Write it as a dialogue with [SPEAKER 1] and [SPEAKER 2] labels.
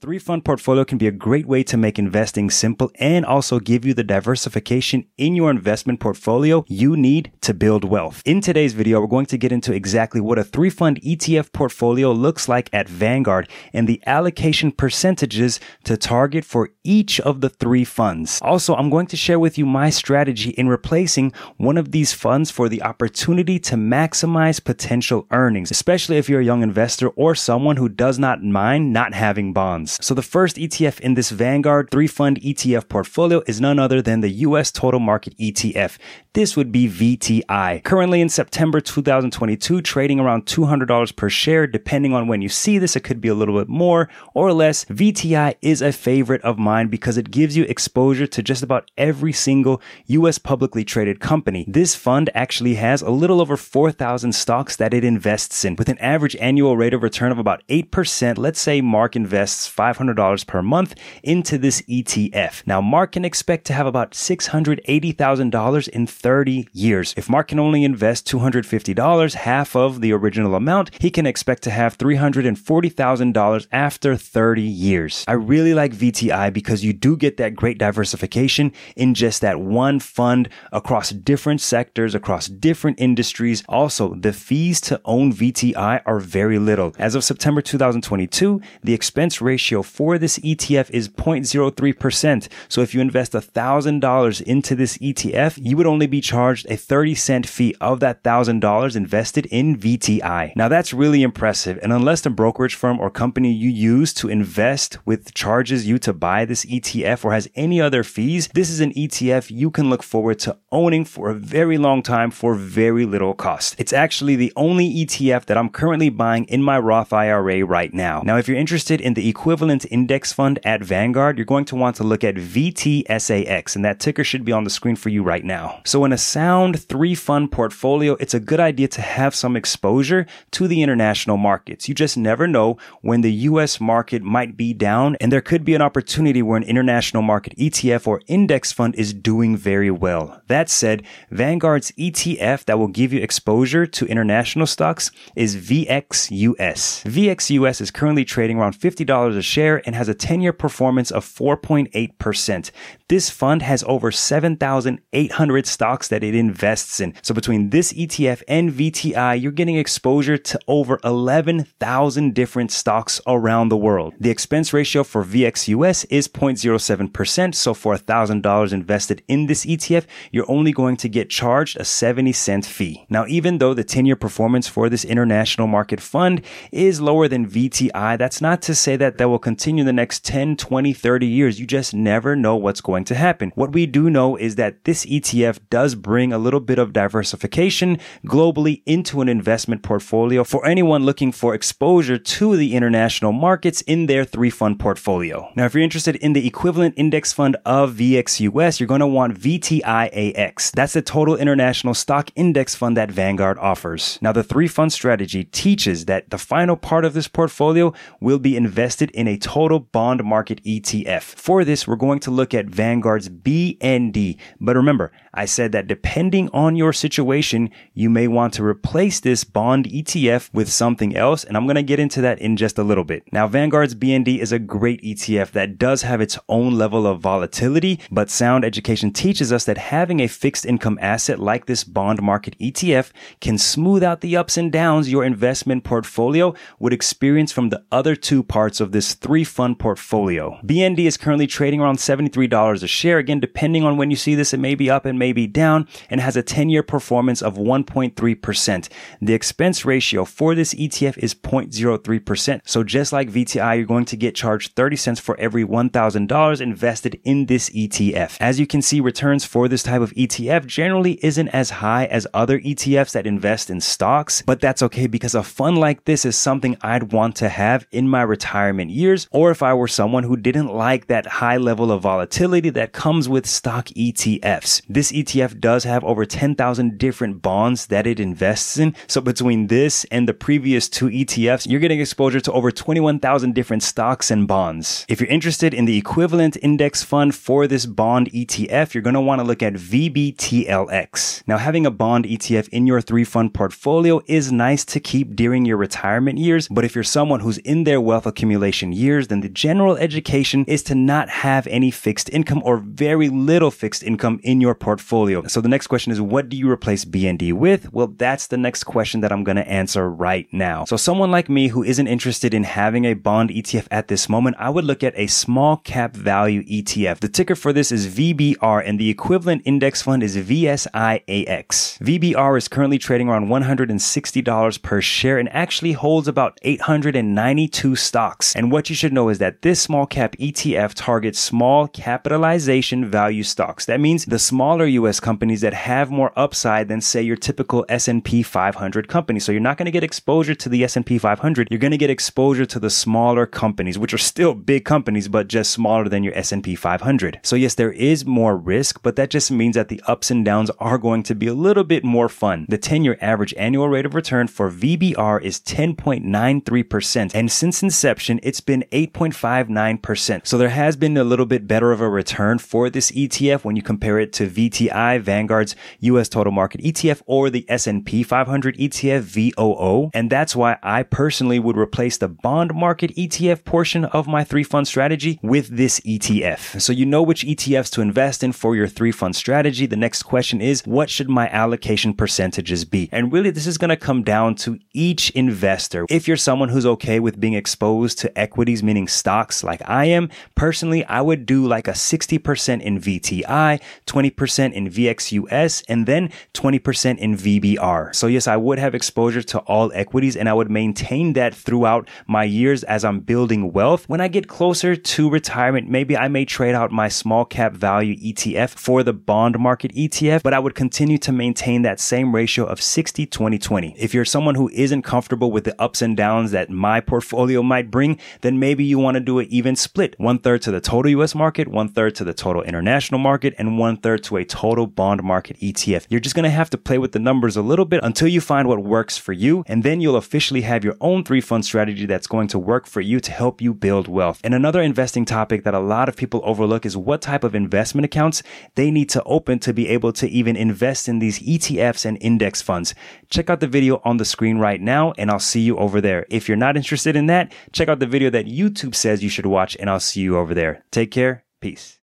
[SPEAKER 1] three fund portfolio can be a great way to make investing simple and also give you the diversification in your investment portfolio you need to build wealth. In today's video, we're going to get into exactly what a three fund ETF portfolio looks like at Vanguard and the allocation percentages to target for each of the three funds. Also, I'm going to share with you my strategy in replacing one of these funds for the opportunity to maximize potential earnings, especially if you're a young investor or someone who does not mind not having bonds. So the first ETF in this Vanguard three fund ETF portfolio is none other than the US Total Market ETF. This would be VTI. Currently in September 2022, trading around $200 per share. Depending on when you see this, it could be a little bit more or less. VTI is a favorite of mine because it gives you exposure to just about every single US publicly traded company. This fund actually has a little over 4,000 stocks that it invests in with an average annual rate of return of about 8%. Let's say Mark invests $500 per month into this ETF. Now, Mark can expect to have about $680,000 in 30 years. If Mark can only invest $250, half of the original amount, he can expect to have $340,000 after 30 years. I really like VTI because you do get that great diversification in just that one fund across different sectors, across different industries. Also, the fees to own VTI are very little. As of September 2022, the expense ratio for this ETF is 0.03%. So if you invest $1,000 into this ETF, you would only be charged a 30 cent fee of that $1,000 invested in VTI. Now that's really impressive. And unless the brokerage firm or company you use to invest with charges you to buy this ETF or has any other fees, this is an ETF you can look forward to owning for a very long time for very little cost. It's actually the only ETF that I'm currently buying in my Roth IRA right now. Now, if you're interested in the equivalent index fund at Vanguard, you're going to want to look at VTSAX, and that ticker should be on the screen for you right now. So in a sound three fund portfolio, it's a good idea to have some exposure to the international markets. You just never know when the US market might be down and there could be an opportunity where an international market ETF or index fund is doing very well. That said, Vanguard's ETF that will give you exposure to international stocks is VXUS. VXUS is currently trading around $50 a share and has a 10 year performance of 4.8%. This fund has over 7,800 stocks that it invests in. So between this ETF and VTI, you're getting exposure to over 11,000 different stocks around the world. The expense ratio for VXUS is 0.07%. So for $1,000 invested in this ETF, you're only going to get charged a 70 cent fee. Now, even though the 10 year performance for this international market fund is lower than VTI, that's not to say that that will continue the next 10, 20, 30 years. You just never know what's going to happen. What we do know is that this ETF does bring a little bit of diversification globally into an investment portfolio for anyone looking for exposure to the international markets in their three fund portfolio. Now, if you're interested in the equivalent index fund of VXUS, you're going to want VTIAX. That's the total international stock index fund that Vanguard offers. Now, the three fund strategy teaches that the final part of this portfolio will be invested in a total bond market ETF. For this, we're going to look at Vanguard's BND. But remember, I said that depending on your situation, you may want to replace this bond ETF with something else. And I'm going to get into that in just a little bit. Now, Vanguard's BND is a great ETF that does have its own level of volatility, but sound education teaches us that having a fixed income asset like this bond market ETF can smooth out the ups and downs your investment portfolio would experience from the other two parts of this three fund portfolio. BND is currently trading around $73 a share. Again, depending on when you see this, it may be up and may be down and has a 10 year performance of 1.3%. The expense ratio for this ETF is 0.03%. So just like VTI, you're going to get charged 30 cents for every $1,000 invested in this ETF. As you can see, returns for this type of ETF generally isn't as high as other ETFs that invest in stocks, but that's okay because a fund like this is something I'd want to have in my retirement years, or if I were someone who didn't like that high level of volatility that comes with stock ETFs. This ETF does have over 10,000 different bonds that it invests in. So between this and the previous two ETFs, you're getting exposure to over 21,000 different stocks and bonds. If you're interested in the equivalent index fund for this bond ETF, you're going to want to look at VBTLX. Now, having a bond ETF in your three fund portfolio is nice to keep during your retirement years, but if you're someone who's in their wealth accumulation education years, then the general education is to not have any fixed income or very little fixed income in your portfolio. So the next question is, what do you replace BND with? Well, that's the next question that I'm going to answer right now. So someone like me who isn't interested in having a bond ETF at this moment, I would look at a small cap value ETF. The ticker for this is VBR and the equivalent index fund is VSIAX. VBR is currently trading around $160 per share and actually holds about 892 stocks. And what you should know is that this small cap ETF targets small capitalization value stocks. That means the smaller US companies that have more upside than say your typical S&P 500 company. So you're not going to get exposure to the S&P 500. You're going to get exposure to the smaller companies, which are still big companies, but just smaller than your S&P 500. So yes, there is more risk, but that just means that the ups and downs are going to be a little bit more fun. The 10 year average annual rate of return for VBR is 10.93%. And since inception, it's been 8.59%. So there has been a little bit better of a return for this ETF when you compare it to VTI, Vanguard's US total market ETF or the S&P 500 ETF VOO. And that's why I personally would replace the bond market ETF portion of my three fund strategy with this ETF. So you know which ETFs to invest in for your three fund strategy. The next question is, what should my allocation percentages be? And really, this is going to come down to each investor. If you're someone who's okay with being exposed to equities, meaning stocks like I am, personally, I would do like a 60% in VTI, 20% in VXUS, and then 20% in VBR. So yes, I would have exposure to all equities and I would maintain that throughout my years as I'm building wealth. When I get closer to retirement, maybe I may trade out my small cap value ETF for the bond market ETF, but I would continue to maintain that same ratio of 60, 20, 20. If you're someone who isn't comfortable with the ups and downs that my portfolio might bring, then maybe you want to do an even split. One third to the total US market, one third to the total international market, and one third to a total bond market ETF. You're just going to have to play with the numbers a little bit until you find what works for you. And then you'll officially have your own three fund strategy that's going to work for you to help you build wealth. And another investing topic that a lot of people overlook is what type of investment accounts they need to open to be able to even invest in these ETFs and index funds. Check out the video on the screen right now and I'll see you over there. If you're not interested in that, check out the video that YouTube says you should watch and I'll see you over there. Take care. Peace.